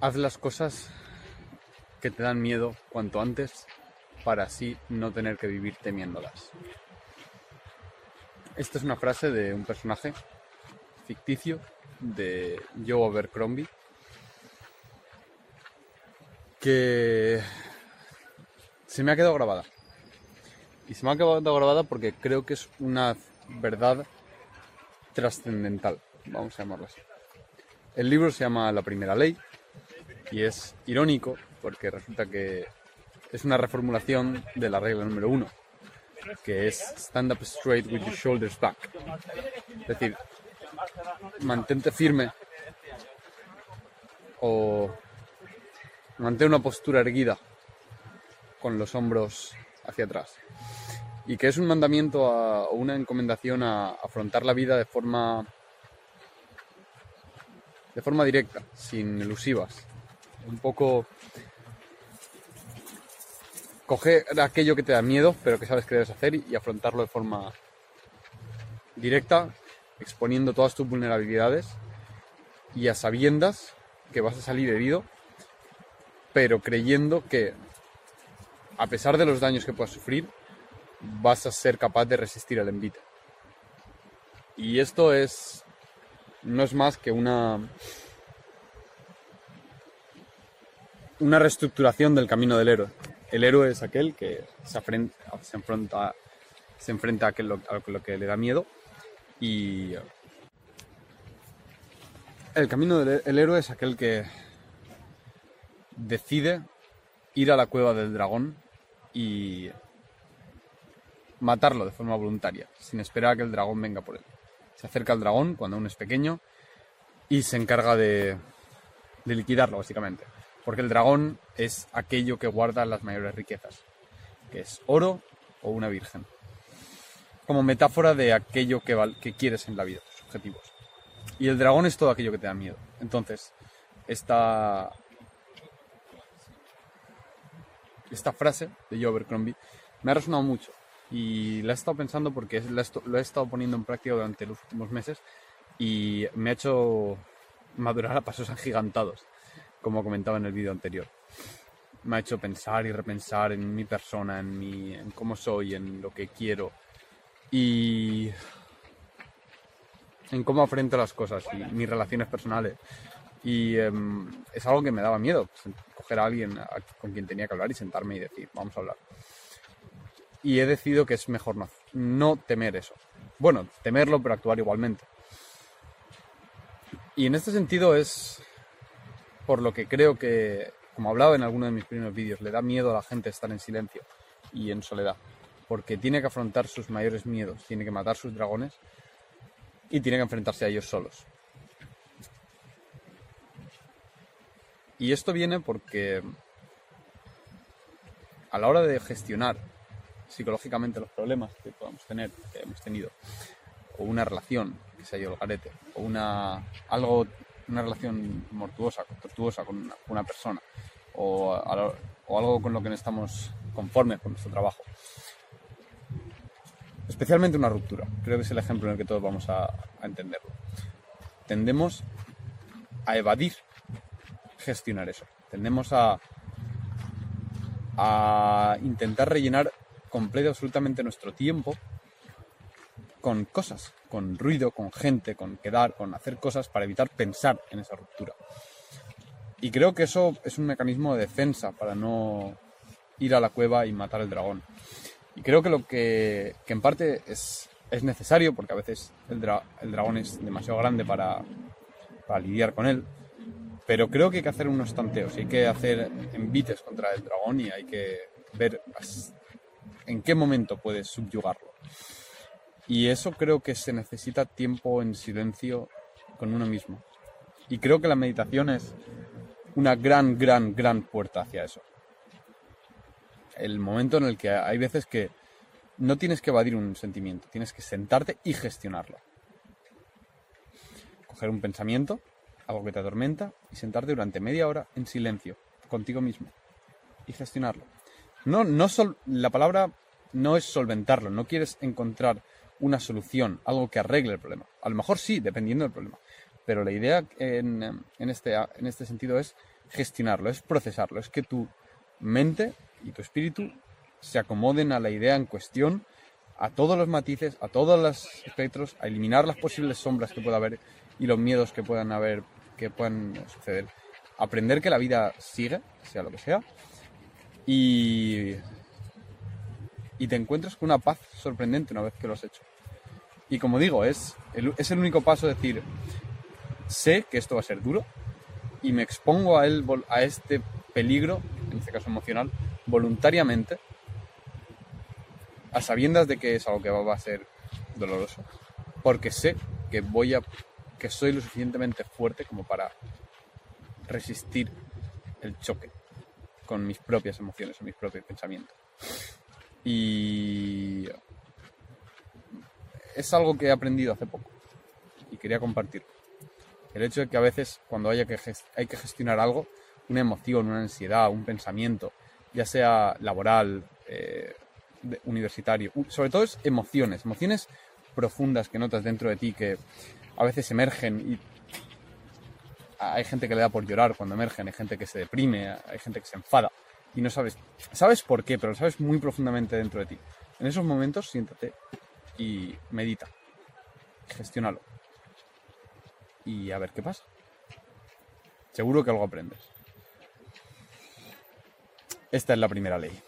haz las cosas que te dan miedo cuanto antes para así no tener que vivir temiéndolas. Esta es una frase de un personaje ficticio de Joe Abercrombie que se me ha quedado grabada. Y se me ha quedado grabada porque creo que es una verdad trascendental, vamos a llamarlo así. El libro se llama La primera ley y es irónico porque resulta que es una reformulación de la regla número uno, que es stand up straight with your shoulders back. Es decir, mantente firme o mantén una postura erguida con los hombros hacia atrás. Y que es un mandamiento o una encomendación a afrontar la vida de forma de forma directa, sin elusivas. Un poco coger aquello que te da miedo, pero que sabes que debes hacer y afrontarlo de forma directa, exponiendo todas tus vulnerabilidades y a sabiendas que vas a salir herido, pero creyendo que a pesar de los daños que puedas sufrir, vas a ser capaz de resistir al envite. Y esto es no es más que una una reestructuración del camino del héroe. El héroe es aquel que se, enfrenta, se enfrenta a, aquel, lo que le da miedo y el camino del héroe es aquel que decide ir a la cueva del dragón y matarlo de forma voluntaria, sin esperar a que el dragón venga por él. Se acerca al dragón cuando aún es pequeño y se encarga de, de liquidarlo, básicamente. Porque el dragón es aquello que guarda las mayores riquezas, que es oro o una virgen. Como metáfora de aquello que, quieres en la vida, tus objetivos. Y el dragón es todo aquello que te da miedo. Entonces, esta, esta frase de Joe Abercrombie me ha resonado mucho y la he estado pensando porque lo he estado poniendo en práctica durante los últimos meses y me ha hecho madurar a pasos agigantados, como comentaba en el vídeo anterior. Me ha hecho pensar y repensar en mi persona, en, mi, en cómo soy, en lo que quiero y en cómo afronto las cosas y mis relaciones personales. Y em, es algo que me daba miedo, pues, coger a alguien con quien tenía que hablar y sentarme y decir, vamos a hablar y he decidido que es mejor no, no temer eso. Bueno, temerlo, pero actuar igualmente. Y en este sentido es por lo que creo que, como hablaba en alguno de mis primeros vídeos, le da miedo a la gente estar en silencio y en soledad. Porque tiene que afrontar sus mayores miedos, tiene que matar sus dragones y tiene que enfrentarse a ellos solos. Y esto viene porque a la hora de gestionar psicológicamente los problemas que podamos tener, que hemos tenido, o una relación que se ha ido garete, o una, algo, una relación mortuosa, tortuosa con una, persona, o, algo con lo que no estamos conformes con nuestro trabajo. Especialmente una ruptura, creo que es el ejemplo en el que todos vamos a, entenderlo. Tendemos a evadir gestionar eso. Tendemos a, a intentar rellenar complete absolutamente nuestro tiempo con cosas, con ruido, con gente, con quedar, con hacer cosas para evitar pensar en esa ruptura. Y creo que eso es un mecanismo de defensa para no ir a la cueva y matar al dragón. Y creo que lo que, en parte es, es, necesario, porque a veces el, el dragón es demasiado grande para, para, lidiar con él, pero creo que hay que hacer unos tanteos, hay que hacer envites contra el dragón y hay que ver en qué momento puedes subyugarlo. Y eso creo que se necesita tiempo en silencio con uno mismo. Y creo que la meditación es una gran, gran, gran puerta hacia eso. El momento en el que hay veces que no tienes que evadir un sentimiento, tienes que sentarte y gestionarlo. Coger un pensamiento, algo que te atormenta, y sentarte durante media hora en silencio, contigo mismo, y gestionarlo. No, no sol, la palabra no es solventarlo, no quieres encontrar una solución, algo que arregle el problema. A lo mejor sí, dependiendo del problema. Pero la idea en, este, en este sentido es gestionarlo, es procesarlo, es que tu mente y tu espíritu se acomoden a la idea en cuestión, a todos los matices, a todos los espectros, a eliminar las posibles sombras que pueda haber y los miedos que puedan haber, que puedan suceder. Aprender que la vida sigue, sea lo que sea, y, y te encuentras con una paz sorprendente una vez que lo has hecho. Y como digo, es el, es el único paso decir, sé que esto va a ser duro y me expongo a, él, a este peligro, en este caso emocional, voluntariamente, a sabiendas de que es algo que va a ser doloroso, porque sé que voy a que soy lo suficientemente fuerte como para resistir el choque con mis propias emociones o mis propios pensamientos. Y es algo que he aprendido hace poco y quería compartir. El hecho de que a veces cuando haya que hay que gestionar algo, una emoción, una ansiedad, un pensamiento, ya sea laboral, eh, universitario, sobre todo es emociones, emociones profundas que notas dentro de ti que a veces emergen y hay gente que le da por llorar cuando emergen, hay gente que se deprime, hay gente que se enfada y no sabes, sabes por qué, pero lo sabes muy profundamente dentro de ti. En esos momentos siéntate y medita, gestiónalo y a ver qué pasa. Seguro que algo aprendes. Esta es la primera ley.